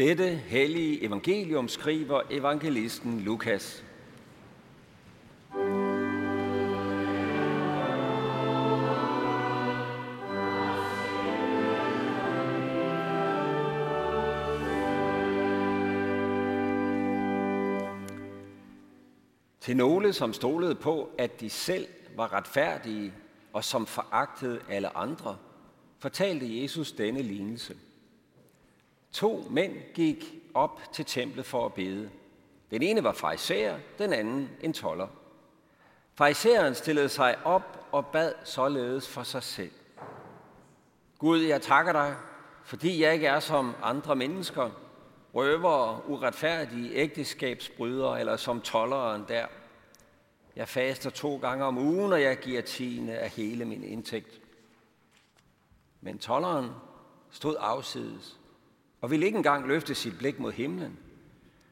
Dette hellige evangelium skriver evangelisten Lukas. Til nogle, som stolede på, at de selv var retfærdige og som foragtede alle andre, fortalte Jesus denne lignelse. To mænd gik op til templet for at bede. Den ene var farisæer, den anden en toller. Farisæeren stillede sig op og bad således for sig selv. Gud, jeg takker dig, fordi jeg ikke er som andre mennesker, røvere, uretfærdige, ægteskabsbrydere eller som tolleren der. Jeg faster to gange om ugen, og jeg giver tiende af hele min indtægt. Men tolleren stod afsides og ville ikke engang løfte sit blik mod himlen,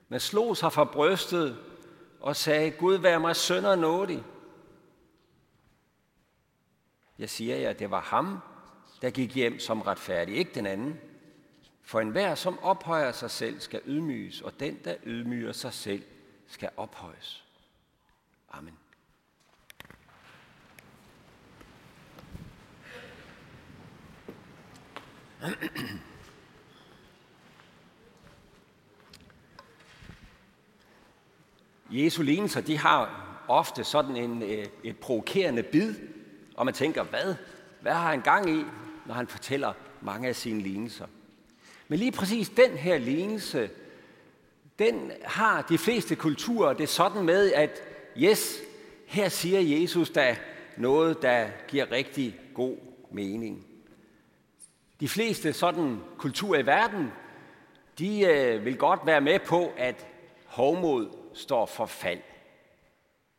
men slog sig fra brystet og sagde, Gud, vær mig sønder nådig. Jeg siger jer, det var ham, der gik hjem som retfærdig, ikke den anden. For enhver, som ophøjer sig selv, skal ydmyges, og den, der ydmyger sig selv, skal ophøjes. Amen. Jesu lignelser, de har ofte sådan en, øh, et provokerende bid, og man tænker, hvad? Hvad har han gang i, når han fortæller mange af sine lignelser? Men lige præcis den her lignelse, den har de fleste kulturer det sådan med, at yes, her siger Jesus da noget, der giver rigtig god mening. De fleste sådan kulturer i verden, de øh, vil godt være med på, at hovmod står for fald.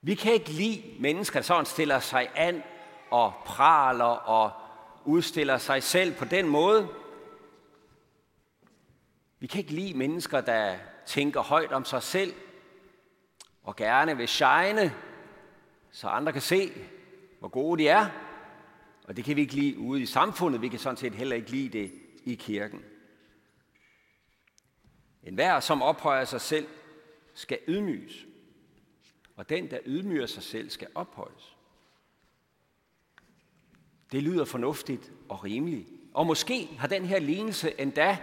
Vi kan ikke lide mennesker, der sådan stiller sig an og praler og udstiller sig selv på den måde. Vi kan ikke lide mennesker, der tænker højt om sig selv og gerne vil shine, så andre kan se, hvor gode de er. Og det kan vi ikke lide ude i samfundet. Vi kan sådan set heller ikke lide det i kirken. En hver, som ophøjer sig selv, skal ydmyges. Og den, der ydmyger sig selv, skal ophøjes. Det lyder fornuftigt og rimeligt. Og måske har den her lignelse endda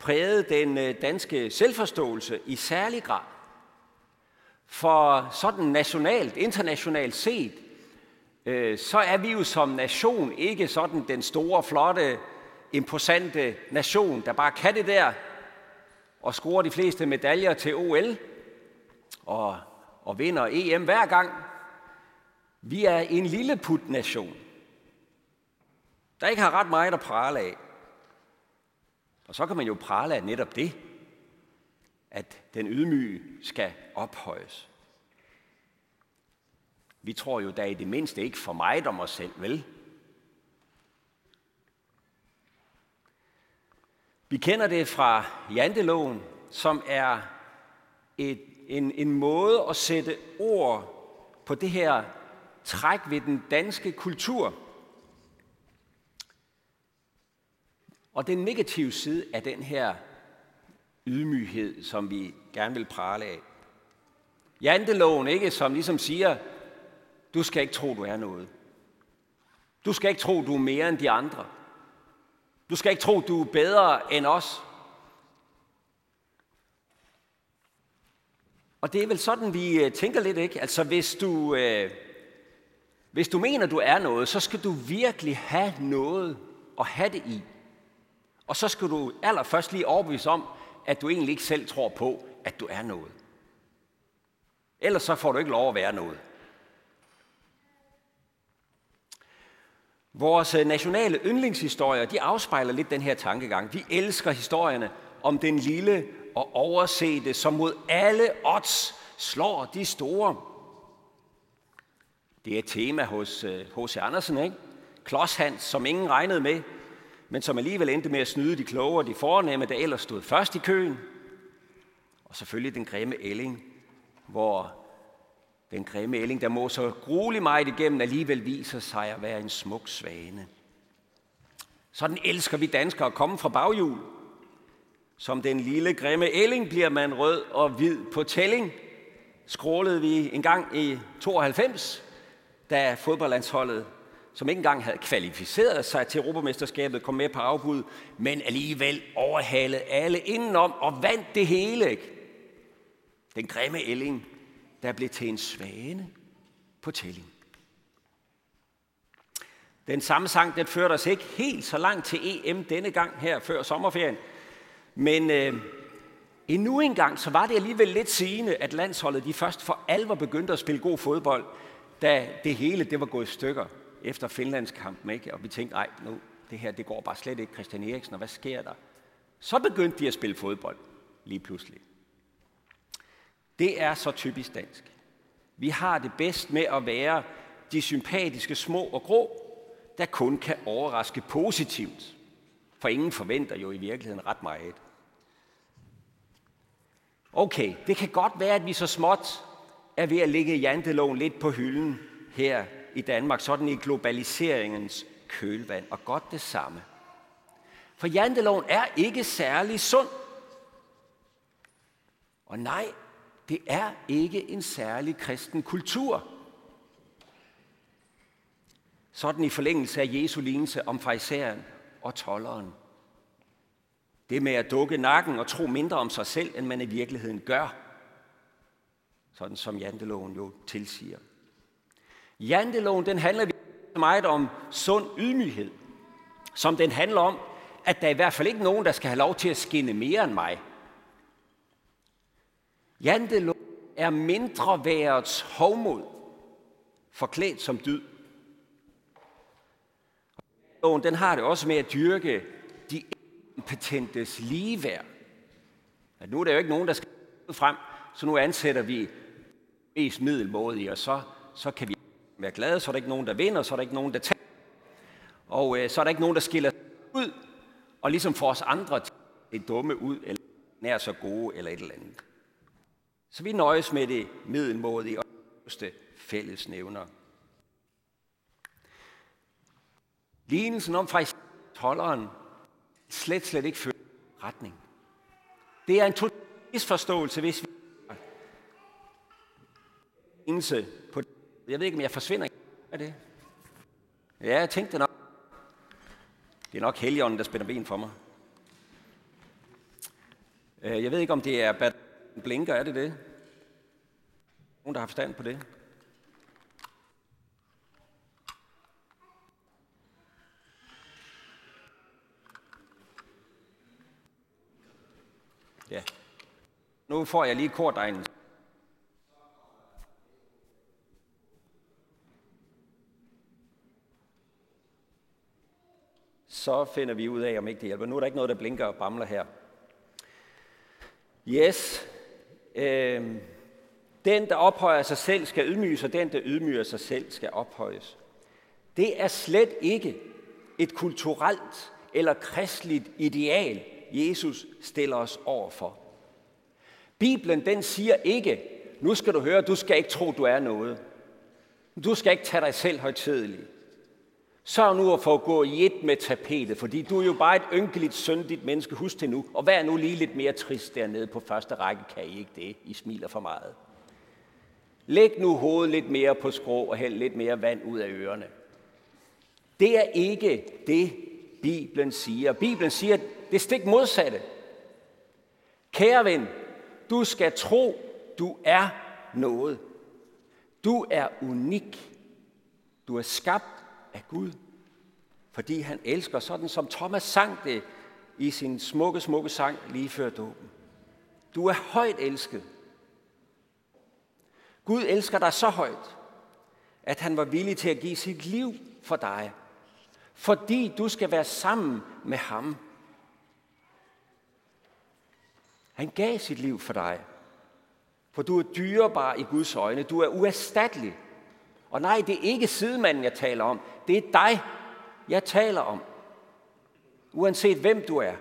præget den øh, danske selvforståelse i særlig grad. For sådan nationalt, internationalt set, øh, så er vi jo som nation ikke sådan den store, flotte, imposante nation, der bare kan det der og scorer de fleste medaljer til OL og, og vinder EM hver gang. Vi er en lille put-nation, der ikke har ret meget at prale af. Og så kan man jo prale af netop det, at den ydmyge skal ophøjes. Vi tror jo da i det mindste ikke for meget om os selv, vel? Vi kender det fra janteloven, som er et, en, en måde at sætte ord på det her træk ved den danske kultur. Og den negative side af den her ydmyghed, som vi gerne vil prale af. Janteloven, ikke, som ligesom siger, du skal ikke tro, du er noget. Du skal ikke tro, du er mere end de andre. Du skal ikke tro, du er bedre end os. Og det er vel sådan, vi øh, tænker lidt, ikke? Altså, hvis du, øh, hvis du mener, du er noget, så skal du virkelig have noget at have det i. Og så skal du allerførst lige overbevise om, at du egentlig ikke selv tror på, at du er noget. Ellers så får du ikke lov at være noget. Vores øh, nationale yndlingshistorier, de afspejler lidt den her tankegang. Vi elsker historierne om den lille og oversete, som mod alle odds slår de store. Det er et tema hos øh, H.C. Andersen, ikke? Klods Hans, som ingen regnede med, men som alligevel endte med at snyde de kloge og de fornemme, der ellers stod først i køen. Og selvfølgelig den grimme ælling, hvor den grimme ælling, der må så gruelig meget igennem, alligevel viser sig at være en smuk svane. Sådan elsker vi danskere at komme fra baghjul. Som den lille grimme ælling bliver man rød og hvid på tælling, skrålede vi en gang i 92, da fodboldlandsholdet, som ikke engang havde kvalificeret sig til Europamesterskabet, kom med på afbud, men alligevel overhalede alle indenom og vandt det hele. Den grimme ælling, der blev til en svane på tælling. Den samme sang, den førte os ikke helt så langt til EM denne gang her før sommerferien. Men øh, endnu en gang, så var det alligevel lidt sigende, at landsholdet de først for alvor begyndte at spille god fodbold, da det hele det var gået i stykker efter Finlands kamp. Ikke? Og vi tænkte, nej, nu, det her det går bare slet ikke Christian Eriksen, og hvad sker der? Så begyndte de at spille fodbold lige pludselig. Det er så typisk dansk. Vi har det bedst med at være de sympatiske små og grå, der kun kan overraske positivt. For ingen forventer jo i virkeligheden ret meget. Okay, det kan godt være, at vi så småt er ved at lægge janteloven lidt på hylden her i Danmark, sådan i globaliseringens kølvand, og godt det samme. For janteloven er ikke særlig sund. Og nej, det er ikke en særlig kristen kultur. Sådan i forlængelse af Jesu lignelse om fejseren og tolleren. Det med at dukke nakken og tro mindre om sig selv, end man i virkeligheden gør. Sådan som janteloven jo tilsiger. Janteloven den handler meget om sund ydmyghed. Som den handler om, at der i hvert fald ikke nogen, der skal have lov til at skinne mere end mig. Janteloven er mindre værets hovmod, forklædt som dyd. Loven, den har det også med at dyrke de impotentes ligeværd. At nu er der jo ikke nogen, der skal frem, så nu ansætter vi mest middelmådige, og så, så kan vi være glade, så er der ikke nogen, der vinder, så er der ikke nogen, der tager. Og øh, så er der ikke nogen, der skiller ud, og ligesom får os andre til det dumme ud, eller nær så gode, eller et eller andet. Så vi nøjes med det middelmådige og fællesnævner. Lignelsen om faktisk tolleren slet, slet ikke følger retning. Det er en total misforståelse, hvis vi indse på Jeg ved ikke, om jeg forsvinder. af er det? Ja, jeg tænkte nok. Det er nok heligånden, der spænder ben for mig. Øh, jeg ved ikke, om det er blinker, er det det? Nogen, der har forstand på det? Ja. Nu får jeg lige kortegnen. Så finder vi ud af, om ikke det hjælper. Nu er der ikke noget, der blinker og bamler her. Yes. Øhm. den, der ophøjer sig selv, skal ydmyges, og den, der ydmyger sig selv, skal ophøjes. Det er slet ikke et kulturelt eller kristligt ideal, Jesus stiller os over for. Bibelen den siger ikke, nu skal du høre, du skal ikke tro, du er noget. Du skal ikke tage dig selv højtidelig. Sørg nu at få gå i et med tapetet, fordi du er jo bare et ynkeligt, syndigt menneske. Husk det nu. Og vær nu lige lidt mere trist dernede på første række. Kan I ikke det? I smiler for meget. Læg nu hovedet lidt mere på skrå og hæld lidt mere vand ud af ørerne. Det er ikke det, Bibelen siger. Bibelen siger det stik modsatte. Kære ven, du skal tro, du er noget. Du er unik. Du er skabt af Gud, fordi han elsker sådan, som Thomas sang det i sin smukke, smukke sang lige før dåben. Du er højt elsket. Gud elsker dig så højt, at han var villig til at give sit liv for dig, fordi du skal være sammen med ham Han gav sit liv for dig. For du er dyrebar i Guds øjne. Du er uerstattelig. Og nej, det er ikke sidemanden, jeg taler om. Det er dig, jeg taler om. Uanset hvem du er.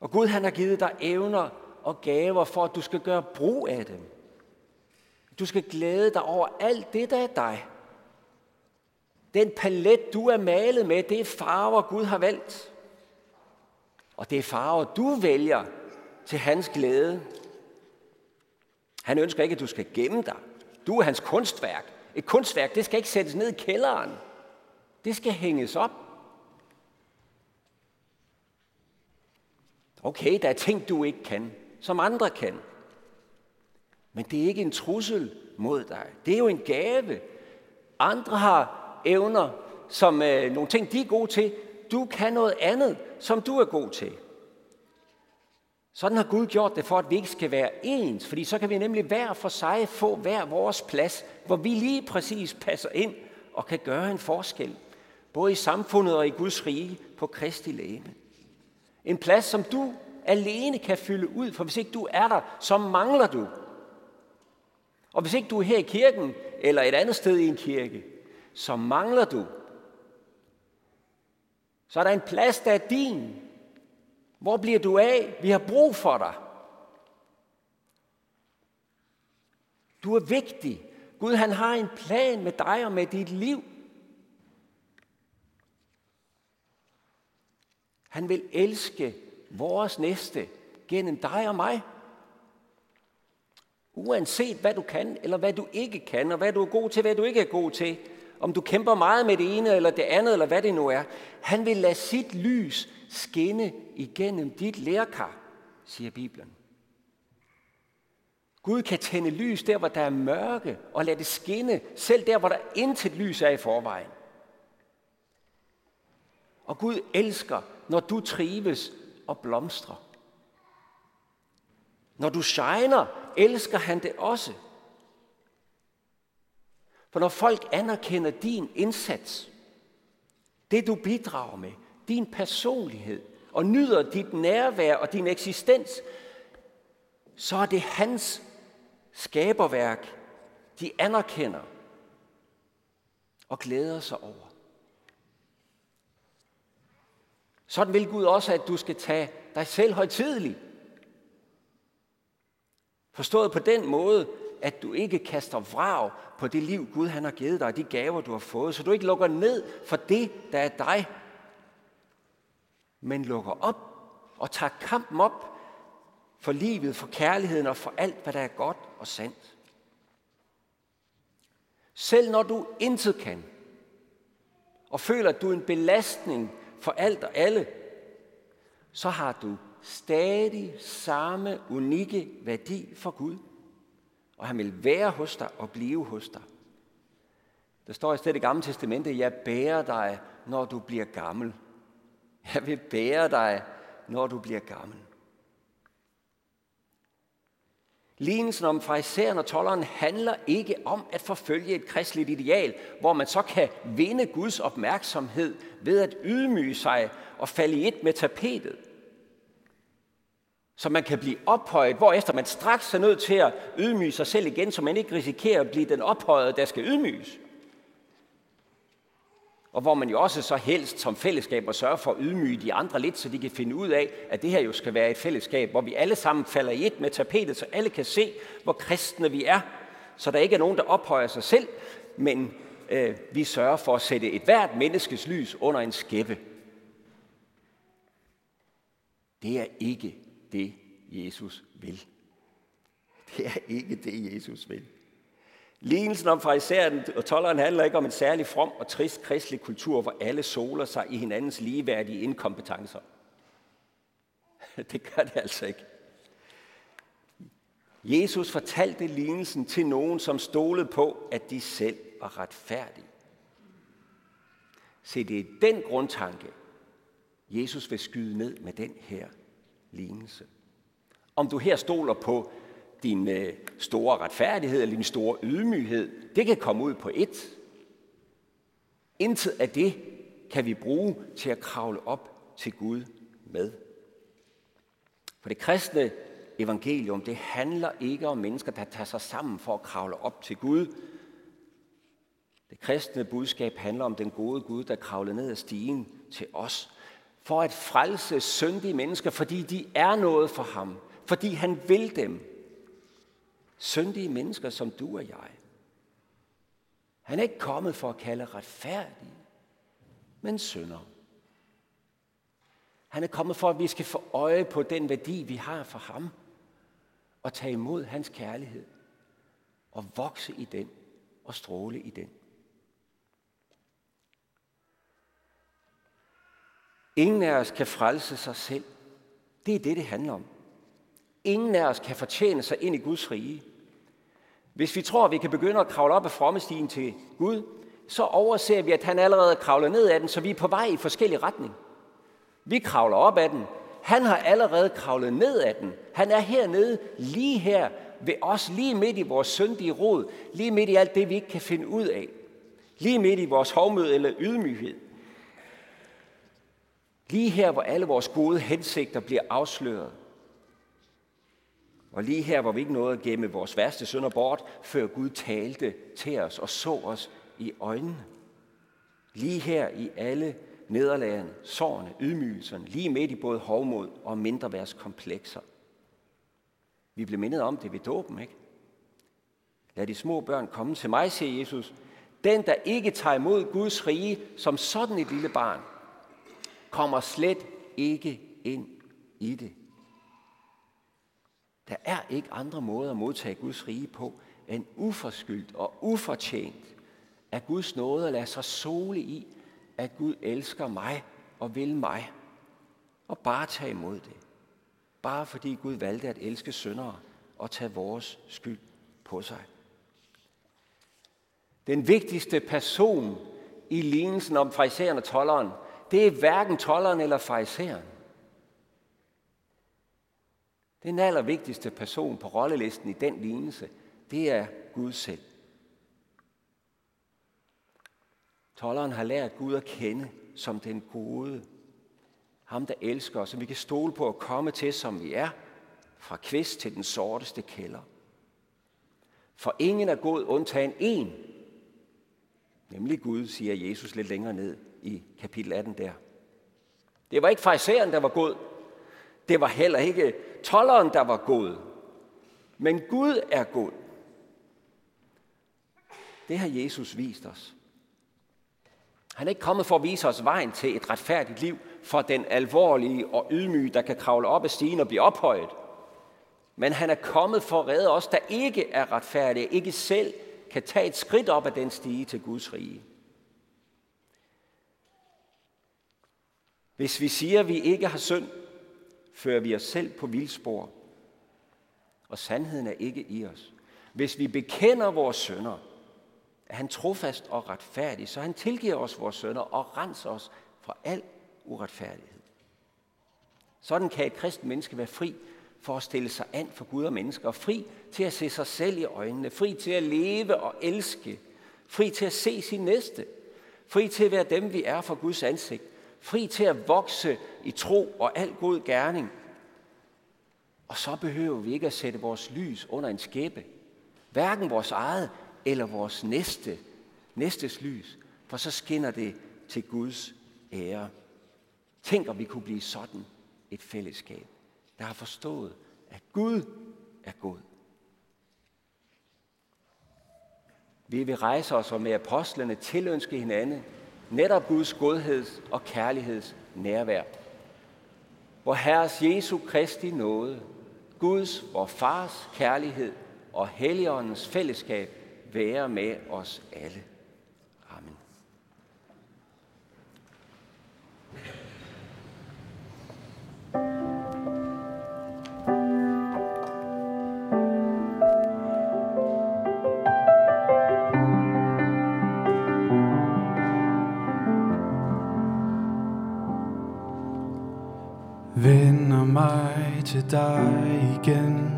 Og Gud han har givet dig evner og gaver for, at du skal gøre brug af dem. Du skal glæde dig over alt det, der er dig. Den palet, du er malet med, det er farver, Gud har valgt. Og det er farver, du vælger til hans glæde. Han ønsker ikke, at du skal gemme dig. Du er hans kunstværk. Et kunstværk, det skal ikke sættes ned i kælderen. Det skal hænges op. Okay, der er ting, du ikke kan, som andre kan. Men det er ikke en trussel mod dig. Det er jo en gave. Andre har evner, som øh, nogle ting, de er gode til. Du kan noget andet, som du er god til. Sådan har Gud gjort det for, at vi ikke skal være ens, fordi så kan vi nemlig hver for sig få hver vores plads, hvor vi lige præcis passer ind og kan gøre en forskel, både i samfundet og i Guds rige på Kristi læme. En plads, som du alene kan fylde ud, for hvis ikke du er der, så mangler du. Og hvis ikke du er her i kirken, eller et andet sted i en kirke, så mangler du. Så er der en plads, der er din. Hvor bliver du af? Vi har brug for dig. Du er vigtig. Gud han har en plan med dig og med dit liv. Han vil elske vores næste gennem dig og mig. Uanset hvad du kan, eller hvad du ikke kan, og hvad du er god til, hvad du ikke er god til. Om du kæmper meget med det ene eller det andet, eller hvad det nu er. Han vil lade sit lys skinne igennem dit lærkar, siger Bibelen. Gud kan tænde lys der, hvor der er mørke, og lade det skinne, selv der, hvor der intet lys er i forvejen. Og Gud elsker, når du trives og blomstrer. Når du shiner, elsker han det også. For når folk anerkender din indsats, det du bidrager med, din personlighed, og nyder dit nærvær og din eksistens, så er det hans skaberværk, de anerkender og glæder sig over. Sådan vil Gud også, at du skal tage dig selv højtidligt. Forstået på den måde, at du ikke kaster vrag på det liv, Gud han har givet dig, og de gaver, du har fået, så du ikke lukker ned for det, der er dig, men lukker op og tager kampen op for livet, for kærligheden og for alt, hvad der er godt og sandt. Selv når du intet kan, og føler, at du er en belastning for alt og alle, så har du stadig samme unikke værdi for Gud. Og han vil være hos dig og blive hos dig. Der står i stedet i Gamle Testamente, jeg bærer dig, når du bliver gammel. Jeg vil bære dig, når du bliver gammel. Lignelsen om farisæeren og tolleren handler ikke om at forfølge et kristligt ideal, hvor man så kan vinde Guds opmærksomhed ved at ydmyge sig og falde i et med tapetet. Så man kan blive ophøjet, hvorefter man straks er nødt til at ydmyge sig selv igen, så man ikke risikerer at blive den ophøjede, der skal ydmyges. Og hvor man jo også så helst som fællesskab og sørge for at ydmyge de andre lidt, så de kan finde ud af, at det her jo skal være et fællesskab, hvor vi alle sammen falder i et med tapetet, så alle kan se, hvor kristne vi er. Så der ikke er nogen, der ophøjer sig selv, men øh, vi sørger for at sætte et hvert menneskes lys under en skæppe. Det er ikke det, Jesus vil. Det er ikke det, Jesus vil. Lignelsen om farisæeren og tolleren handler ikke om en særlig from og trist kristelig kultur, hvor alle soler sig i hinandens ligeværdige inkompetencer. Det gør det altså ikke. Jesus fortalte lignelsen til nogen, som stolede på, at de selv var retfærdige. Se, det er den grundtanke, Jesus vil skyde ned med den her lignelse. Om du her stoler på din øh, store retfærdighed eller din store ydmyghed, det kan komme ud på et. Intet af det kan vi bruge til at kravle op til Gud med. For det kristne evangelium, det handler ikke om mennesker, der tager sig sammen for at kravle op til Gud. Det kristne budskab handler om den gode Gud, der kravlede ned ad stigen til os, for at frelse syndige mennesker, fordi de er noget for ham, fordi han vil dem, syndige mennesker som du og jeg. Han er ikke kommet for at kalde retfærdige, men synder. Han er kommet for, at vi skal få øje på den værdi, vi har for ham, og tage imod hans kærlighed, og vokse i den, og stråle i den. Ingen af os kan frelse sig selv. Det er det, det handler om. Ingen af os kan fortjene sig ind i Guds rige. Hvis vi tror, at vi kan begynde at kravle op af frommestigen til Gud, så overser vi, at han allerede kravler ned ad den, så vi er på vej i forskellige retning. Vi kravler op ad den. Han har allerede kravlet ned ad den. Han er hernede, lige her ved os, lige midt i vores syndige rod, lige midt i alt det, vi ikke kan finde ud af. Lige midt i vores hovmød eller ydmyghed. Lige her, hvor alle vores gode hensigter bliver afsløret. Og lige her, hvor vi ikke nåede at gemme vores værste synder bort, før Gud talte til os og så os i øjnene. Lige her i alle nederlagene, sårene, ydmygelserne, lige midt i både hovmod og mindre komplekser. Vi blev mindet om det ved dåben, ikke? Lad de små børn komme til mig, siger Jesus. Den, der ikke tager imod Guds rige som sådan et lille barn, kommer slet ikke ind i det. Der er ikke andre måder at modtage Guds rige på, end uforskyldt og ufortjent af Guds nåde at lade sig sole i, at Gud elsker mig og vil mig. Og bare tage imod det. Bare fordi Gud valgte at elske syndere og tage vores skyld på sig. Den vigtigste person i lignelsen om fariseren og tolleren, det er hverken tolleren eller fariseren. Den allervigtigste person på rollelisten i den lignelse, det er Gud selv. Tolleren har lært Gud at kende som den gode. Ham, der elsker os, som vi kan stole på at komme til, som vi er, fra kvist til den sorteste kælder. For ingen er god undtagen en, nemlig Gud, siger Jesus lidt længere ned i kapitel 18 der. Det var ikke fariseren, der var god. Det var heller ikke tolleren, der var god. Men Gud er god. Det har Jesus vist os. Han er ikke kommet for at vise os vejen til et retfærdigt liv for den alvorlige og ydmyge, der kan kravle op ad stigen og blive ophøjet. Men han er kommet for at redde os, der ikke er retfærdige, ikke selv kan tage et skridt op ad den stige til Guds rige. Hvis vi siger, at vi ikke har synd, fører vi os selv på vildspor, og sandheden er ikke i os. Hvis vi bekender vores sønder, er han trofast og retfærdig, så han tilgiver os vores sønder og renser os fra al uretfærdighed. Sådan kan et kristen menneske være fri for at stille sig an for Gud og mennesker, og fri til at se sig selv i øjnene, fri til at leve og elske, fri til at se sin næste, fri til at være dem, vi er for Guds ansigt, fri til at vokse i tro og al god gerning. Og så behøver vi ikke at sætte vores lys under en skæbe, hverken vores eget eller vores næste, næstes lys, for så skinner det til Guds ære. Tænk, om vi kunne blive sådan et fællesskab, der har forstået, at Gud er god. Vi vil rejse os og med apostlene tilønske hinanden netop Guds godheds og kærligheds nærvær. Hvor Herres Jesu Kristi nåde, Guds, vor Fars kærlighed og Helligåndens fællesskab være med os alle. Til dig igen.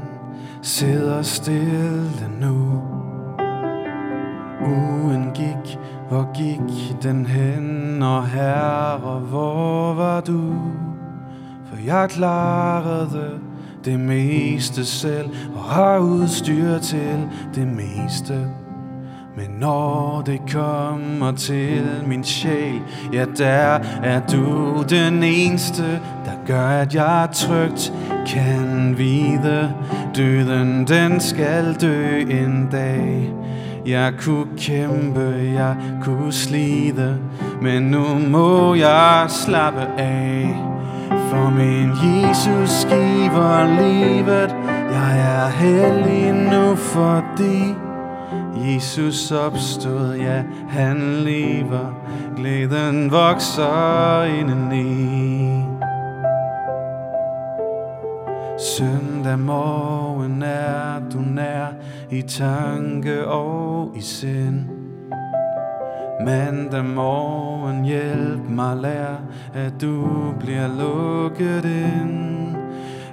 Sidder stille nu. Ugen gik, hvor gik den hen Og herre, hvor var du? For jeg klarede det meste selv Og har udstyr til det meste. Men når det kommer til min sjæl, ja der er du den eneste, der gør, at jeg trygt kan vide, døden den skal dø en dag. Jeg kunne kæmpe, jeg kunne slide, men nu må jeg slappe af. For min Jesus giver livet. Jeg er heldig nu fordi Jesus opstod, ja, han lever. Glæden vokser indeni. Søndag morgen er du nær I tanke og i sind. Mandag morgen hjælp mig lær At du bliver lukket ind.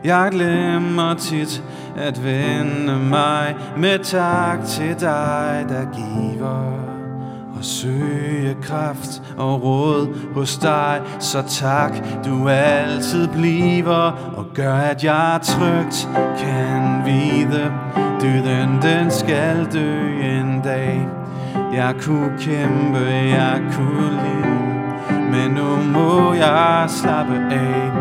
Jeg glemmer tit at vende mig Med tak til dig der giver søge kraft og råd hos dig. Så tak, du altid bliver. Og gør, at jeg trygt kan vide Døden, den skal dø en dag. Jeg kunne kæmpe, jeg kunne lide Men nu må jeg slappe af.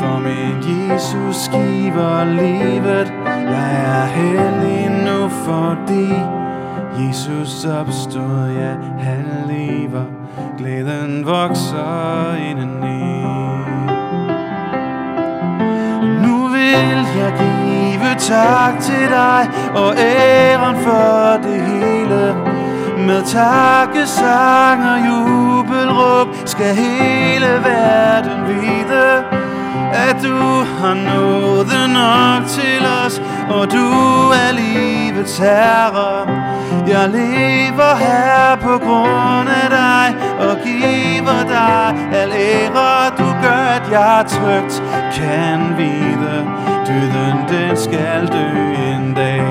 For min Jesus giver livet. Jeg er heldig nu, fordi Jesus opstod, ja, han lever. Glæden vokser indeni Nu vil jeg give tak til dig Og æren for det hele. Med takkesang og jubelråb Skal hele verden vide at du har nået nok til os, og du er livets herre. Jeg lever her på grund af dig, og giver dig al ære. Du gør, at jeg trygt kan vide, døden den skal dø en dag.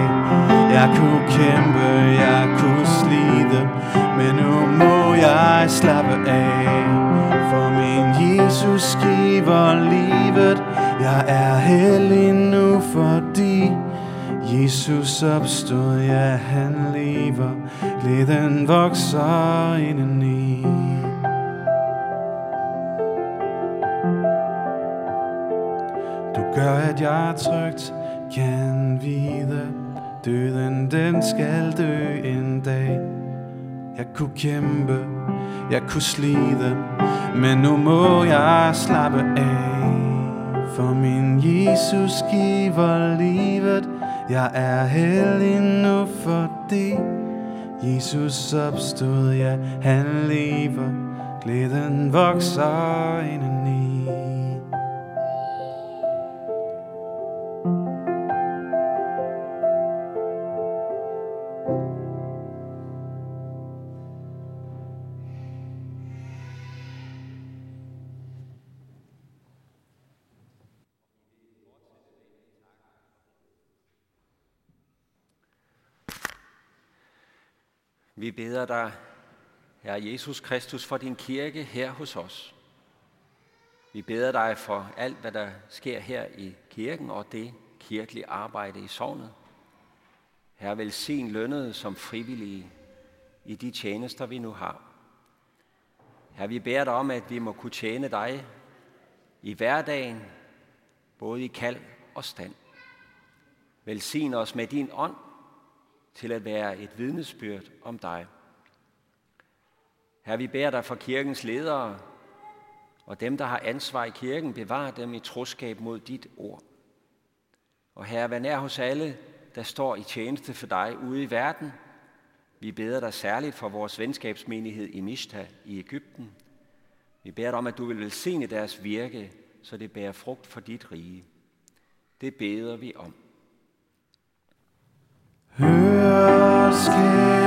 Jeg kunne kæmpe, jeg kunne slide, men nu må jeg slappe af. Jesus giver livet, jeg er hellig nu, fordi Jesus opstod, ja han lever, glæden vokser indeni. Du gør, at jeg trygt. Kan vide, døden den skal dø en dag. Jeg kunne kæmpe, jeg kunne slide, men nu må jeg slappe af. For min Jesus giver livet, jeg er heldig nu, fordi Jesus opstod, ja, han lever, glæden vokser indeni. Vi beder dig, Herre Jesus Kristus, for din kirke her hos os. Vi beder dig for alt, hvad der sker her i kirken og det kirkelige arbejde i sovnet. Herre, velsign lønnet som frivillige i de tjenester, vi nu har. Herre, vi beder dig om, at vi må kunne tjene dig i hverdagen, både i kald og stand. Velsign os med din ånd, til at være et vidnesbyrd om dig. Her vi bærer dig for kirkens ledere og dem, der har ansvar i kirken, bevar dem i troskab mod dit ord. Og her vær nær hos alle, der står i tjeneste for dig ude i verden. Vi beder dig særligt for vores venskabsmenighed i Mishta i Ægypten. Vi beder dig om, at du vil velsigne deres virke, så det bærer frugt for dit rige. Det beder vi om. Hør skæld.